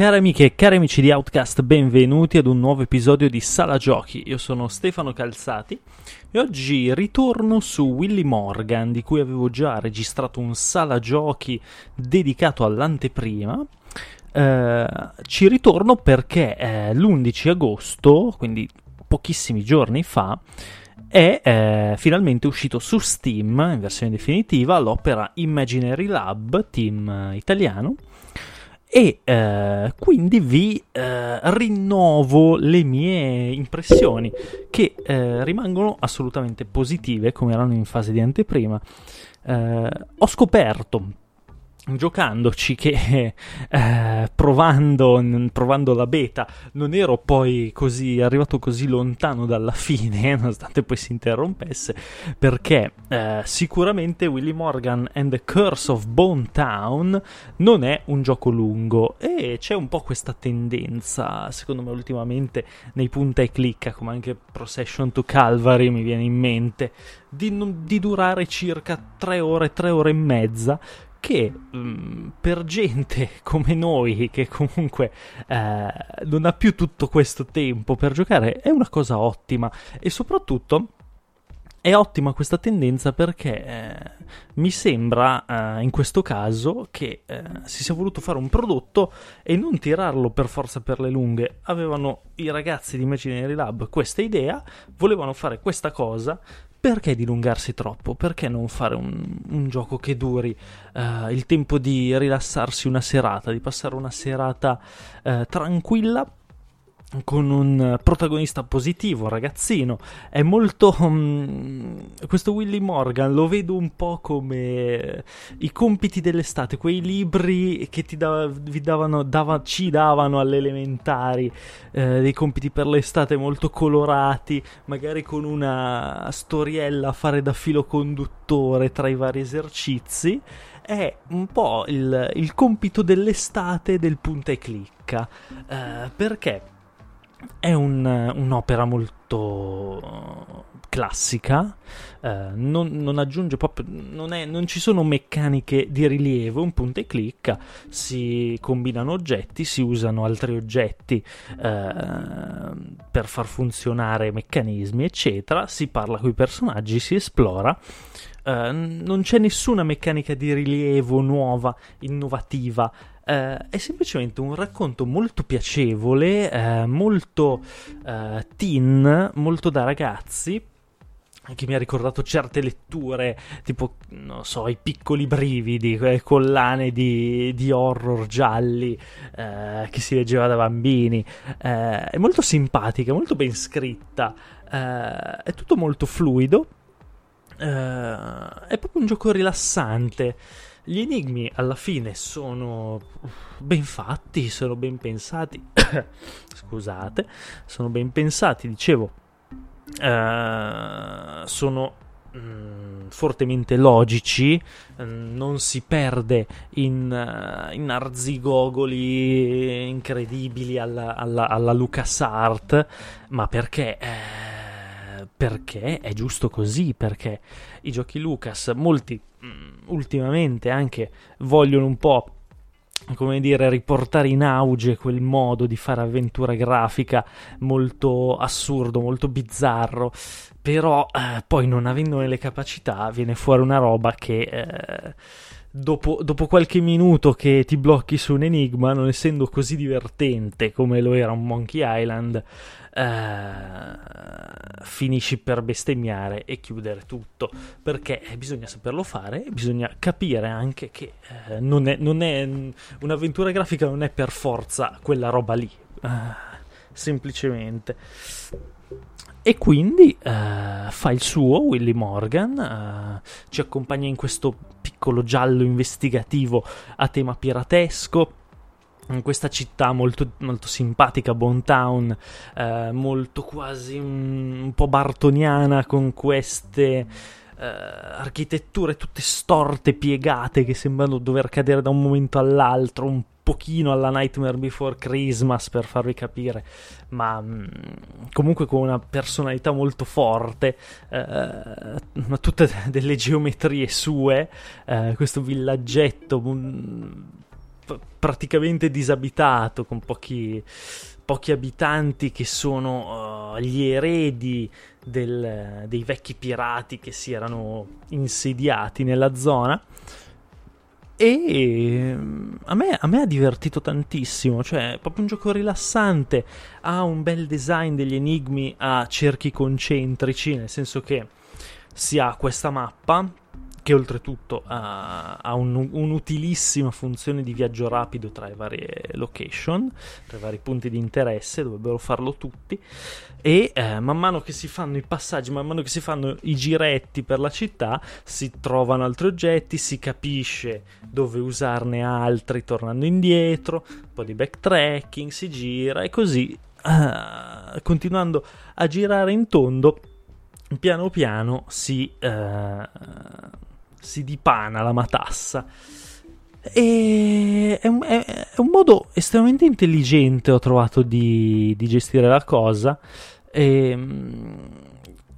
Cari amiche e cari amici di Outcast, benvenuti ad un nuovo episodio di Sala Giochi. Io sono Stefano Calzati e oggi ritorno su Willy Morgan, di cui avevo già registrato un Sala Giochi dedicato all'anteprima. Eh, ci ritorno perché eh, l'11 agosto, quindi pochissimi giorni fa, è eh, finalmente uscito su Steam in versione definitiva l'opera Imaginary Lab, team italiano e eh, quindi vi eh, rinnovo le mie impressioni che eh, rimangono assolutamente positive come erano in fase di anteprima. Eh, ho scoperto giocandoci che eh, provando, provando, la beta. Non ero poi così arrivato così lontano dalla fine nonostante poi si interrompesse perché eh, sicuramente Willy Morgan and the Curse of Bone Town non è un gioco lungo. E c'è un po' questa tendenza secondo me ultimamente nei punta e clicca come anche Procession to Calvary mi viene in mente di, di durare circa 3 ore 3 ore e mezza che mh, mm, per gente come noi, che comunque eh, non ha più tutto questo tempo per giocare, è una cosa ottima e soprattutto è ottima questa tendenza perché eh, mi sembra eh, in questo caso che eh, si sia voluto fare un prodotto e non tirarlo per forza per le lunghe. Avevano i ragazzi di Imaginary Lab questa idea, volevano fare questa cosa, perché dilungarsi troppo? Perché non fare un, un gioco che duri uh, il tempo di rilassarsi una serata, di passare una serata uh, tranquilla con un protagonista positivo, ragazzino. È molto. Um, questo Willy Morgan lo vedo un po' come i compiti dell'estate, quei libri che ti da, davano, dava, ci davano alle elementari, eh, dei compiti per l'estate molto colorati, magari con una storiella a fare da filo conduttore tra i vari esercizi. È un po' il, il compito dell'estate del punta e clicca. Eh, perché? È un, un'opera molto classica, eh, non, non, aggiunge proprio, non, è, non, ci sono meccaniche di rilievo, un punta e clicca, si combinano oggetti, si usano altri oggetti eh, per far funzionare meccanismi, eccetera, si parla con i personaggi, si esplora. Uh, non c'è nessuna meccanica di rilievo nuova, innovativa, Uh, è semplicemente un racconto molto piacevole, uh, molto uh, teen, molto da ragazzi. Che mi ha ricordato certe letture, tipo, non so, i piccoli brividi, quelle collane di, di horror gialli che si leggeva da bambini. è molto simpatica, molto ben scritta, è tutto molto fluido. è proprio un gioco rilassante. Gli enigmi alla fine sono ben fatti, sono ben pensati. Scusate, sono ben pensati, dicevo. Uh, sono mm, fortemente logici, mm, non si perde in, uh, in arzigogoli incredibili alla, alla, alla LucasArt, ma perché... Eh, perché è giusto così, perché i giochi Lucas, molti mm, ultimamente anche vogliono un po' come dire, riportare in auge quel modo di fare avventura grafica molto assurdo, molto bizzarro, però eh, poi non avendone le capacità viene fuori una roba che eh, dopo, dopo, qualche minuto che ti blocchi su un enigma, non essendo così divertente come lo era un Monkey Island, eh, finisci per bestemmiare e chiudere tutto perché bisogna saperlo fare e bisogna capire anche che eh, non, è, non, è, un'avventura grafica non è per forza quella roba lì eh, semplicemente. E quindi uh, fa il suo Willy Morgan, uh, ci accompagna in questo piccolo giallo investigativo a tema piratesco in questa città molto, molto simpatica, Bontown, eh, molto quasi un, un, po' bartoniana con queste eh, architetture tutte storte, piegate che sembrano dover cadere da un momento all'altro, un pochino alla Nightmare Before Christmas per farvi capire, ma mh, mm, comunque con una personalità molto forte, eh, tutte delle geometrie sue, eh, questo villaggetto... Mh, praticamente disabitato, con pochi, pochi abitanti che sono uh, gli eredi del, dei vecchi pirati che si erano insediati nella zona. E a me, a me, ha divertito tantissimo, cioè è proprio un gioco rilassante, ha un bel design degli enigmi a cerchi concentrici, nel senso che si ha questa mappa che oltretutto ha, ha un, un'utilissima funzione di viaggio rapido tra le varie location, tra i vari punti di interesse, dovrebbero farlo tutti, e eh, man mano che si fanno i passaggi, man mano che si fanno i giretti per la città, si trovano altri oggetti, si capisce dove usarne altri tornando indietro, un po' di backtracking, si gira e così, eh, continuando a girare in tondo, piano piano si... Eh, si dipana la matassa. E è un, è, è un, modo estremamente intelligente, ho trovato, di, di gestire la cosa. E,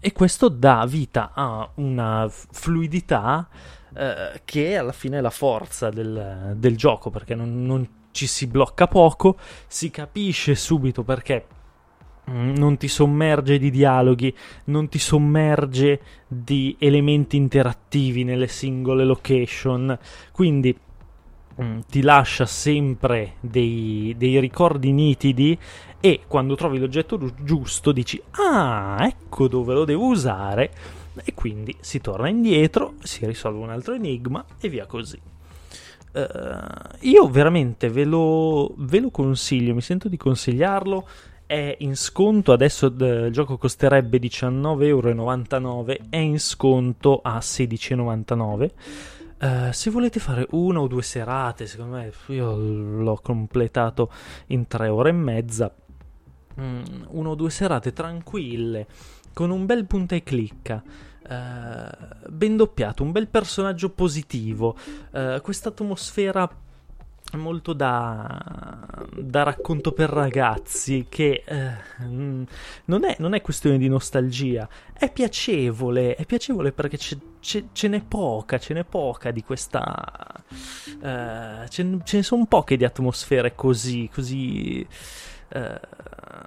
e, questo dà vita a una fluidità eh, che alla fine la forza del, del gioco, perché non, non ci si blocca poco, si capisce subito perché non ti sommerge di dialoghi, non ti sommerge di elementi interattivi nelle singole location, quindi mm, ti lascia sempre dei, dei, ricordi nitidi e quando trovi l'oggetto giusto dici ah ecco dove lo devo usare e quindi si torna indietro, si risolve un altro enigma e via così. Uh, io veramente ve lo, ve lo consiglio, mi sento di consigliarlo è in sconto, adesso il gioco costerebbe 19,99€, è in sconto a 16,99€. Uh, eh, se volete fare una o due serate, secondo me io l'ho completato in tre ore e mezza, mm, una o due serate tranquille, con un bel punta e clicca. Uh, ben doppiato, un bel personaggio positivo, uh, questa atmosfera molto da, da, racconto per ragazzi che eh, non, è, non, è, questione di nostalgia, è piacevole, è piacevole perché c'è, c'è, ce n'è poca, ce n'è poca di questa... Eh, ce, ce, ne sono poche di atmosfere così, così eh,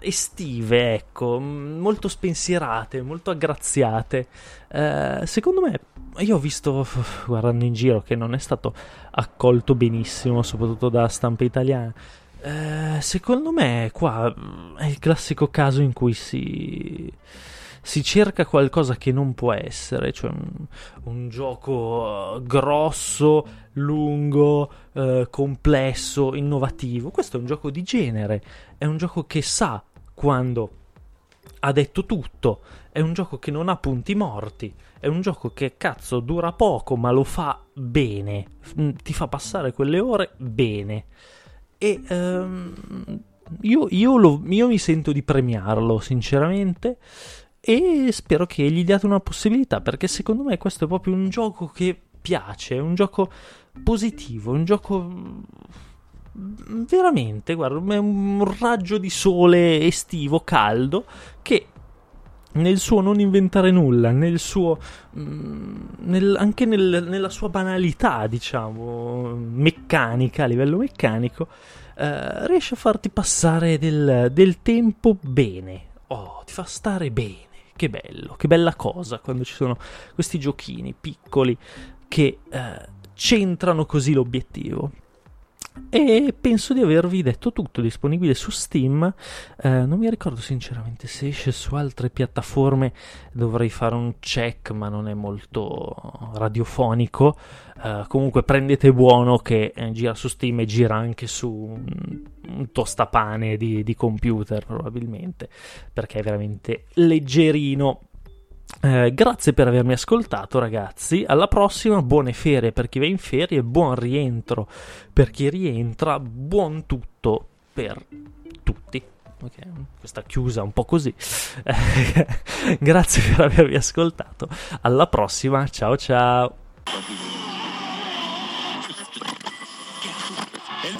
estive, ecco, molto spensierate, molto aggraziate. Eh, secondo me, io ho visto, guardando in giro, che non è stato accolto benissimo, soprattutto da stampa italiana. Eh, secondo me, qua è il classico caso in cui si si cerca qualcosa che non può essere, cioè un, un gioco grosso, lungo, eh, complesso, innovativo. Questo è un gioco di genere, è un gioco che sa quando ha detto tutto, è un gioco che non ha punti morti, è un gioco che cazzo dura poco ma lo fa bene, ti fa passare quelle ore bene. E um, io, io, lo, io mi sento di premiarlo, sinceramente e spero che gli diate una possibilità perché secondo me questo è proprio un gioco che piace, è un gioco positivo, un gioco mm, veramente, guarda, è un raggio di sole estivo caldo che nel suo non inventare nulla, nel suo, mm, nel, anche nel, nella sua banalità, diciamo, meccanica, a livello meccanico, eh, riesce a farti passare del, del tempo bene. Oh, ti fa stare bene. Che bello, che bella cosa quando ci sono questi giochini piccoli che eh, centrano così l'obiettivo. E penso di avervi detto tutto, disponibile su Steam. Eh, non mi ricordo sinceramente se esce su altre piattaforme, dovrei fare un check, ma non è molto radiofonico. Eh, comunque prendete buono che eh, gira su Steam e gira anche su un, un tostapane di, di computer probabilmente, perché è veramente leggerino eh, grazie per avermi ascoltato ragazzi, alla prossima, buone ferie per chi va in ferie, buon rientro per chi rientra, buon tutto per tutti. Okay, questa chiusa un po' così. grazie per avermi ascoltato, alla prossima, ciao ciao.